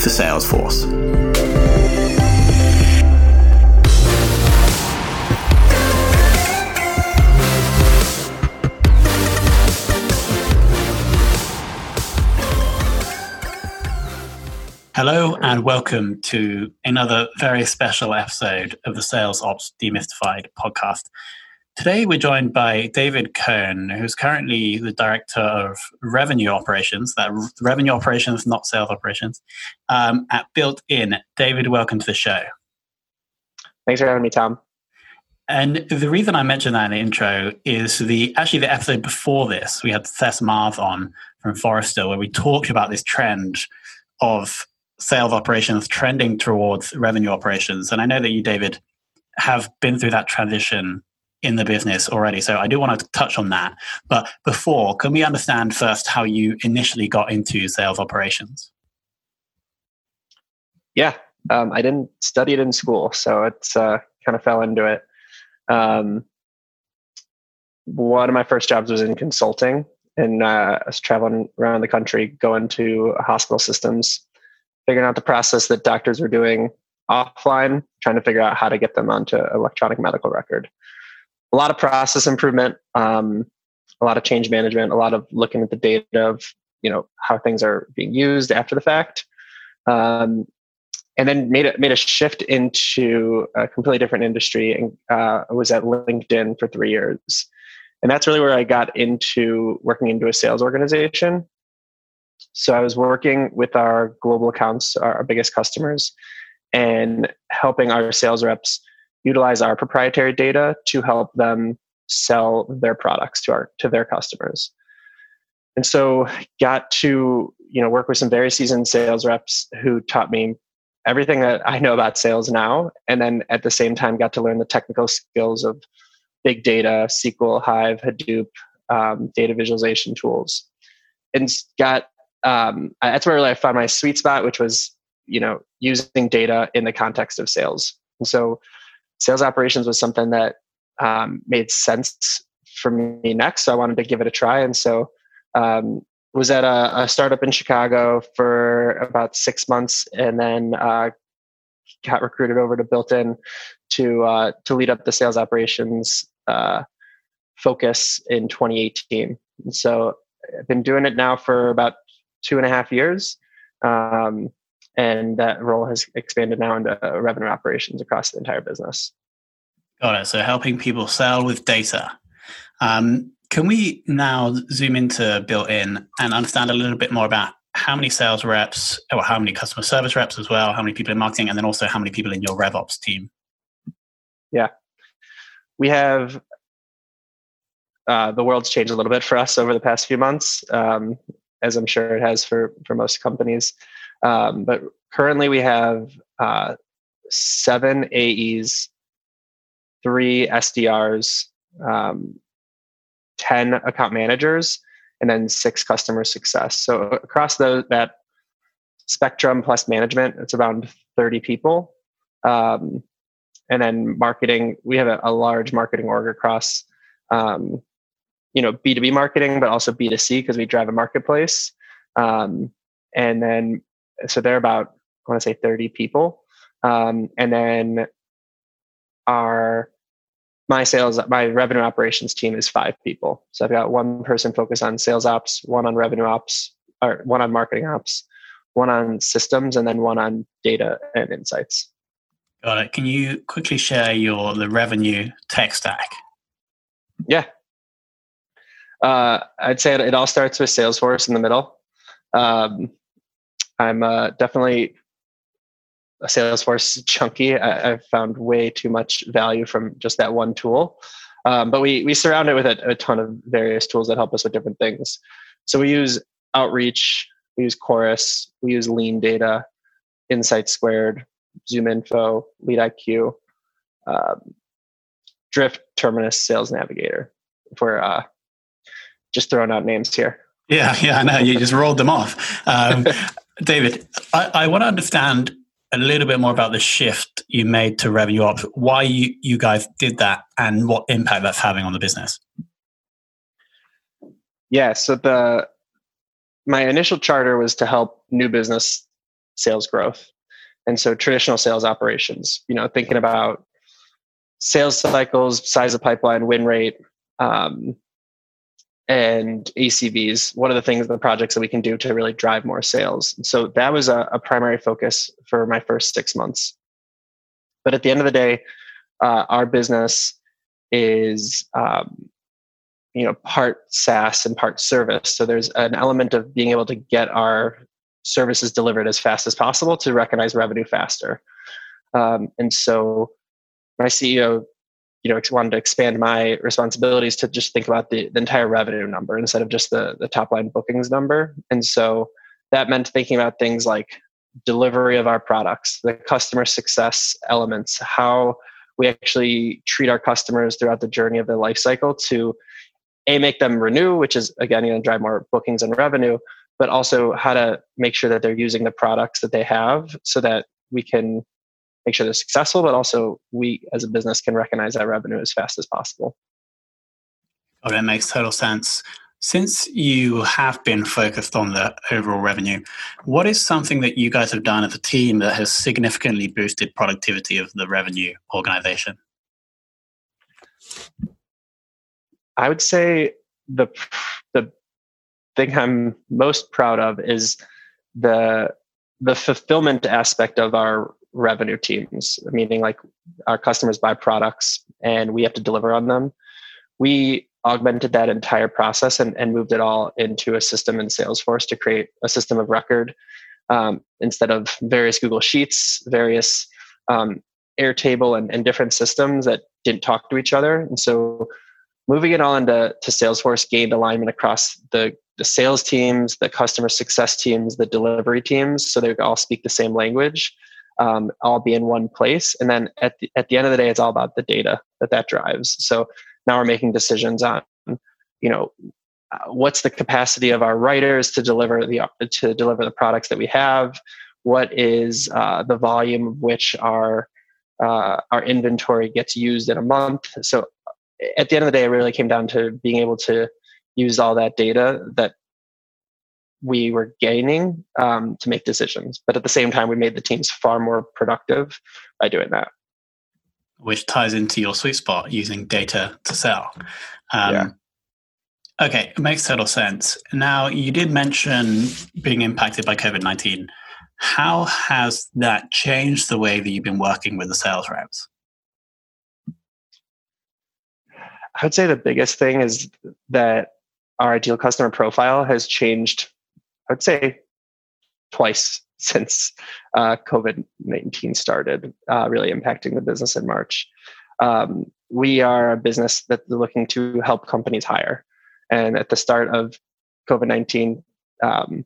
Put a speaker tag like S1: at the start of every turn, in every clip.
S1: for Salesforce. Hello and welcome to another very special episode of the Sales Ops Demystified podcast. Today, we're joined by David Cohn, who's currently the director of revenue operations, that revenue operations, not sales operations, um, at Built In. David, welcome to the show.
S2: Thanks for having me, Tom.
S1: And the reason I mentioned that in the intro is the actually the episode before this, we had Thess Marth on from Forrester, where we talked about this trend of sales operations trending towards revenue operations. And I know that you, David, have been through that transition in the business already. So I do want to touch on that. But before, can we understand first how you initially got into sales operations?
S2: Yeah, um, I didn't study it in school, so it's uh, kind of fell into it. Um, one of my first jobs was in consulting, and uh, I was traveling around the country, going to hospital systems, figuring out the process that doctors were doing offline, trying to figure out how to get them onto electronic medical record a lot of process improvement, um, a lot of change management, a lot of looking at the data of you know how things are being used after the fact, um, and then made a made a shift into a completely different industry and uh, was at LinkedIn for three years, and that's really where I got into working into a sales organization. So I was working with our global accounts, our biggest customers, and helping our sales reps utilize our proprietary data to help them sell their products to our to their customers. And so got to you know work with some very seasoned sales reps who taught me everything that i know about sales now and then at the same time got to learn the technical skills of big data sql hive hadoop um, data visualization tools. And got um, that's where really i found my sweet spot which was you know using data in the context of sales. And so sales operations was something that um, made sense for me next. So I wanted to give it a try. And so um, was at a, a, startup in Chicago for about six months, and then uh, got recruited over to Built In to uh, to lead up the sales operations uh, focus in 2018. And so I've been doing it now for about two and a half years. Um, and that role has expanded now into revenue operations across the entire business.
S1: Got it. So helping people sell with data. Um, can we now zoom into built-in and understand a little bit more about how many sales reps, or how many customer service reps as well, how many people in marketing, and then also how many people in your RevOps team?
S2: Yeah, we have. Uh, the world's changed a little bit for us over the past few months, um, as I'm sure it has for for most companies. Um, but currently, we have uh, seven AEs, three SDRs, um, 10 account managers, and then six customer success. So across the, that spectrum plus management, it's around 30 people. Um, and then marketing, we have a, a large marketing org across, um, you know, B2B marketing, but also B2C because we drive a marketplace. Um, and then so they're about I want to say 30 people. Um, and then our my sales, my revenue operations team is five people. So I've got one person focused on sales ops, one on revenue ops, or one on marketing ops, one on systems, and then one on data and insights.
S1: Got it. Can you quickly share your the revenue tech stack?
S2: Yeah. Uh, I'd say it all starts with Salesforce in the middle. Um, I'm uh, definitely a Salesforce chunky. I, have found way too much value from just that one tool. Um, but we we surround it with a, a, ton of various tools that help us with different things. So we use Outreach, we use Chorus, we use Lean Data, Insight Squared, zoom ZoomInfo, LeadIQ, um, Drift, Terminus, Sales Navigator. If we're uh, just throwing out names here.
S1: Yeah, yeah, I know. You just rolled them off. Um, David, I, I want to understand a little bit more about the shift you made to revenue ops, why you, you guys did that, and what impact that's having on the business.
S2: Yeah, so the my initial charter was to help new business sales growth. And so traditional sales operations, you know, thinking about sales cycles, size of pipeline, win rate, um, and ACVs. What are the things, the projects that we can do to really drive more sales? So that was a, a primary focus for my first six months. But at the end of the day, uh, our business is um, you know part SaaS and part service. So there's an element of being able to get our services delivered as fast as possible to recognize revenue faster. Um, and so my CEO you know wanted to expand my responsibilities to just think about the, the entire revenue number instead of just the, the top line bookings number. And so that meant thinking about things like delivery of our products the customer success elements how we actually treat our customers throughout the journey of their life cycle to a make them renew which is again going to drive more bookings and revenue but also how to make sure that they're using the products that they have so that we can make sure they're successful, but also we as a business can recognize that revenue as fast as possible.
S1: Oh, that makes total sense. Since you have been focused on the overall revenue, what is something that you guys have done as a team that has significantly boosted productivity of the revenue organization?
S2: I would say the the thing I'm most proud of is the the fulfillment aspect of our revenue teams, meaning like our customers buy products and we have to deliver on them. We augmented that entire process and, and moved it all into a system in Salesforce to create a system of record um, instead of various Google Sheets, various um, Airtable, and, and different systems that didn't talk to each other. And so moving it all into to Salesforce gained alignment across the, the sales teams, the customer success teams, the delivery teams, so they all speak the same language um, all be in one place. And then at the, at the end of the day, it's all about the data that that drives. So now we're making decisions on, you know, uh, what's the capacity of our writers to deliver the to deliver the products that we have. What is uh, the volume of which our uh, our inventory gets used in a month? So at the end of the day, it really came down to being able to use all that data that we were gaining um, to make decisions. But at the same time, we made the teams far more productive by doing that.
S1: Which ties into your sweet spot using data to sell. Um, yeah. Okay, it makes total sense. Now, you did mention being impacted by COVID 19. How has that changed the way that you've been working with the sales reps?
S2: I would say the biggest thing is that our ideal customer profile has changed I'd say twice since uh, COVID 19 started, uh, really impacting the business in March. Um, we are a business that's looking to help companies hire. And at the start of COVID 19, um,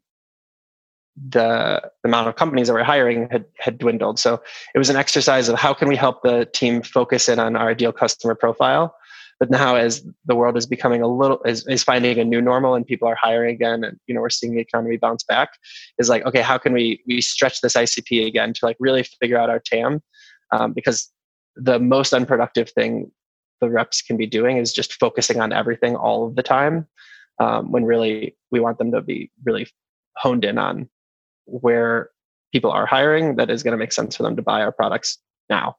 S2: the, the amount of companies that were hiring had, had dwindled. So it was an exercise of how can we help the team focus in on our ideal customer profile but now, as the world is becoming a little is, is finding a new normal and people are hiring again, and you know we're seeing the economy bounce back, is like okay, how can we we stretch this ICP again to like really figure out our TAM? Um, because the most unproductive thing the reps can be doing is just focusing on everything all of the time, um, when really we want them to be really honed in on where people are hiring that is going to make sense for them to buy our products now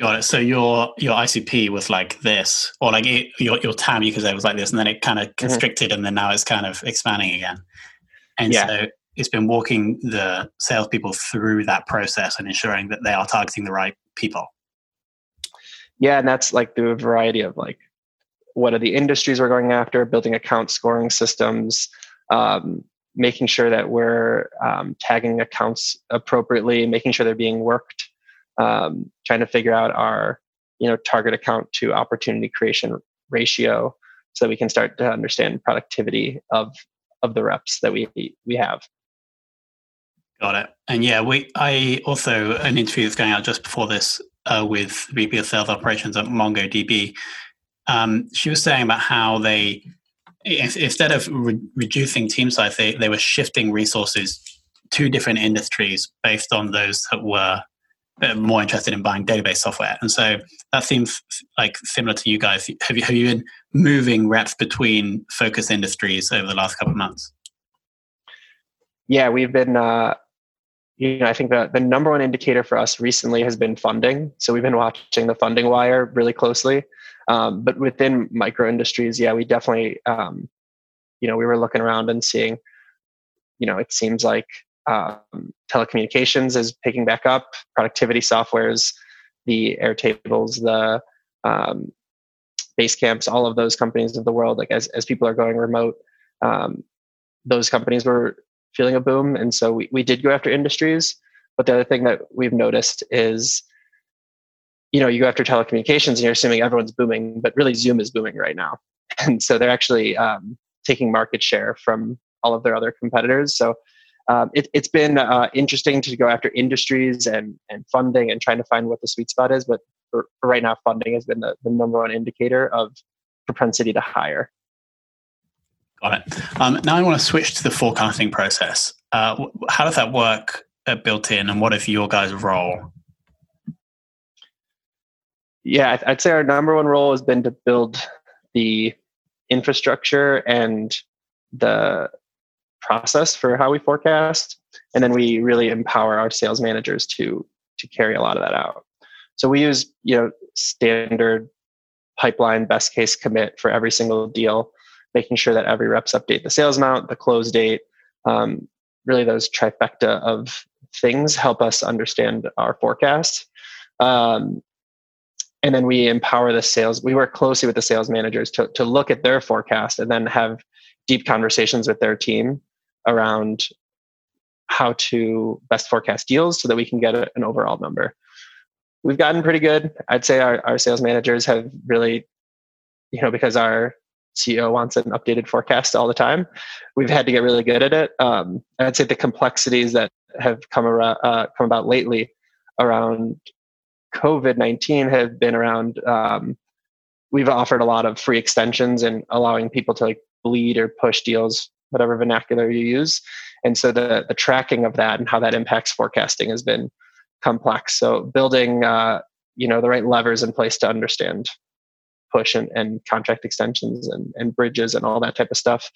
S1: Got it. So your your ICP was like this, or like it, your your TAM you could say was like this, and then it kind of mm-hmm. constricted, mm-hmm. and then now it's kind of expanding again. And yeah. so it's been walking the salespeople through that process and ensuring that they are targeting the right people.
S2: Yeah, and that's like through a variety of like what are the industries we're going after, building account scoring systems, um, making sure that we're um, tagging accounts appropriately, making sure they're being worked um, trying to figure out our you know target account to opportunity creation ratio so that we can start to understand productivity of of the reps that we we have.
S1: Got it. And yeah we i also an interview that's going out just before this uh, with vp of sales operations at mongodb um, she was saying about how they instead of re- reducing team size they, they were shifting resources to different industries based on those that were more interested in buying database software. And so that seems like similar to you guys. Have you, have you been moving reps between focus industries over the last couple of months?
S2: Yeah, we've been, uh, you know, I think the, the number one indicator for us recently has been funding. So we've been watching the funding wire really closely. Um, but within micro industries, yeah, we definitely, um, you know, we were looking around and seeing, you know, it seems like um, telecommunications is picking back up. Productivity softwares, the Airtables, the um, Basecamps, all of those companies of the world. Like as as people are going remote, um, those companies were feeling a boom, and so we we did go after industries. But the other thing that we've noticed is, you know, you go after telecommunications and you're assuming everyone's booming, but really Zoom is booming right now, and so they're actually um, taking market share from all of their other competitors. So um, it, has been uh, interesting to go after industries and, and funding and trying to find what the sweet spot is. But for, for right now, funding has been the, the number one indicator of propensity to hire.
S1: Got it. Um, now I want to switch to the forecasting process. Uh, how does that work at Built In, and what is your guys' role?
S2: Yeah, I'd say our number one role has been to build the infrastructure and the process for how we forecast and then we really empower our sales managers to to carry a lot of that out. So we use you know standard pipeline best case commit for every single deal making sure that every reps update the sales amount the close date um, really those trifecta of things help us understand our forecast. Um, and then we empower the sales we work closely with the sales managers to, to look at their forecast and then have deep conversations with their team around how to best forecast deals so that we can get an overall number. We've gotten pretty good. I'd say our, our sales managers have really, you know, because our CEO wants an updated forecast all the time, we've had to get really good at it. Um, I'd say the complexities that have come around, uh, come about lately around COVID nineteen have been around. Um, we've offered a lot of free extensions and allowing people to like bleed or push deals whatever vernacular you use. And so the, the tracking of that and how that impacts forecasting has been complex. So building, uh, you know, the right levers in place to understand push and, and contract extensions and, and bridges and all that type of stuff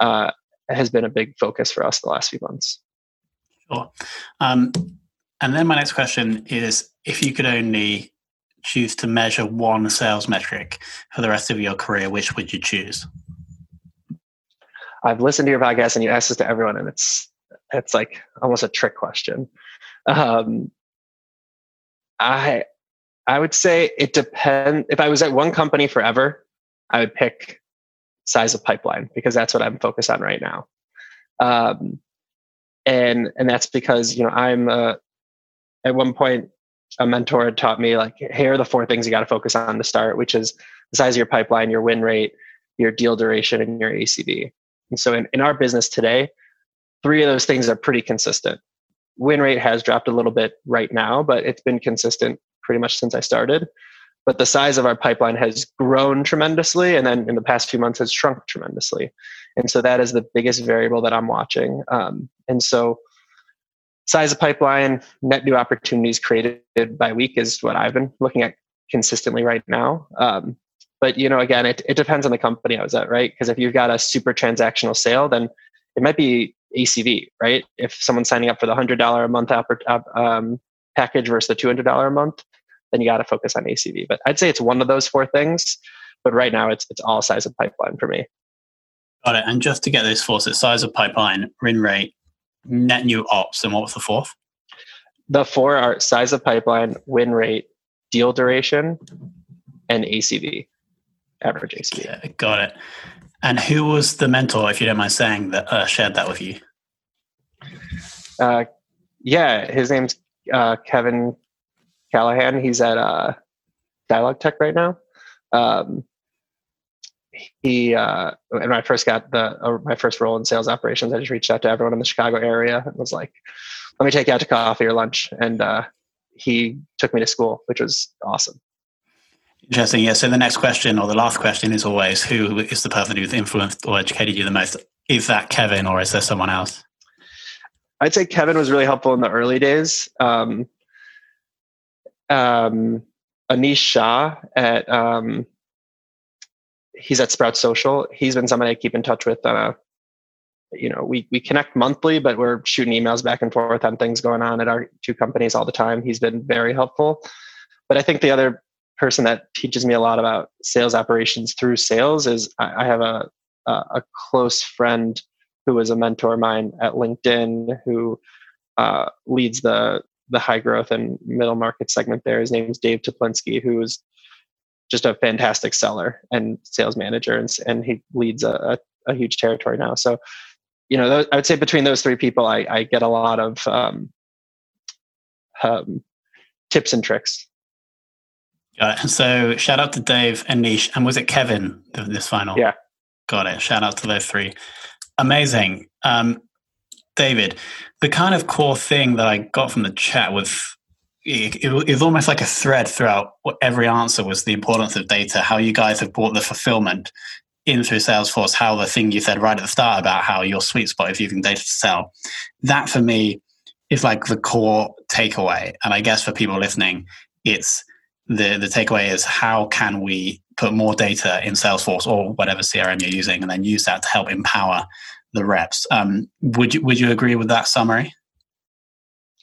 S2: uh, has been a big focus for us the last few months.
S1: Sure. Um, and then my next question is if you could only choose to measure one sales metric for the rest of your career, which would you choose?
S2: I've listened to your podcast and you ask this to everyone, and it's it's like almost a trick question. Um, I I would say it depends. If I was at one company forever, I would pick size of pipeline because that's what I'm focused on right now. Um, and and that's because you know I'm uh, at one point a mentor had taught me like here are the four things you got to focus on to start, which is the size of your pipeline, your win rate, your deal duration, and your ACV. And so in, in our business today, three of those things are pretty consistent. Win rate has dropped a little bit right now, but it's been consistent pretty much since I started. But the size of our pipeline has grown tremendously, and then in the past few months has shrunk tremendously. And so that is the biggest variable that I'm watching. Um, and so, size of pipeline, net new opportunities created by week is what I've been looking at consistently right now. Um, but you know again it, it depends on the company i was at right because if you've got a super transactional sale then it might be acv right if someone's signing up for the $100 a month um, package versus the $200 a month then you got to focus on ACV. But I'd say it's one of those four things. But right now, it's it's all size of pipeline for me.
S1: Got it. And just to get those four, so size of pipeline, win rate, net new ops, and what was the fourth?
S2: The four are size of pipeline, win rate, deal duration, and ACV, average ACV.
S1: Yeah, got it. And who was the mentor, if you don't mind saying, that uh, shared that with you?
S2: Uh, yeah, his name's uh, Kevin Callahan. He's at uh, Dialog Tech right now. Um, he uh, when I first got the uh, my first role in sales operations, I just reached out to everyone in the Chicago area and was like, "Let me take you out to coffee or lunch," and uh, he took me to school, which was awesome.
S1: Interesting. Yeah. So the next question, or the last question, is always who is the person who's influenced or educated you the most? Is that Kevin, or is there someone else?
S2: I'd say Kevin was really helpful in the early days. Um, um, Anish Shah at um, he's at Sprout Social. He's been somebody I keep in touch with. Uh, you know, we we connect monthly, but we're shooting emails back and forth on things going on at our two companies all the time. He's been very helpful. But I think the other person that teaches me a lot about sales operations through sales is I, have a, a, a close friend who was a mentor of mine at LinkedIn who uh, leads the the high growth and middle market segment there. His name is Dave Toplinski, who is just a fantastic seller and sales manager, and, and he leads a, a, a huge territory now. So, you know, those, I would say between those three people, I, I get a lot of um, um, tips and tricks.
S1: Got it. So, shout out to Dave and Nish, and was it Kevin this final?
S2: Yeah.
S1: Got it. Shout out to those three. Amazing. Um, David, the kind of core thing that I got from the chat was it, it, was almost like a thread throughout every answer was the importance of data, how you guys have brought the fulfillment in through Salesforce, how the thing you said right at the start about how your sweet spot is using data to sell. That for me is like the core takeaway. And I guess for people listening, it's the, the takeaway is how can we put more data in Salesforce or whatever CRM you're using and then use that to help empower the reps. Um, would you would you agree with that summary?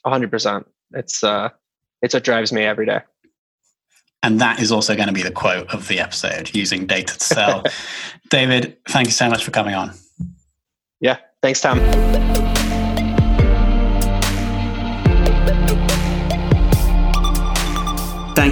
S2: hundred percent. It's uh it's what drives me every day.
S1: And that is also going to be the quote of the episode using data to sell. David, thank you so much for coming on.
S2: Yeah. Thanks, Tom.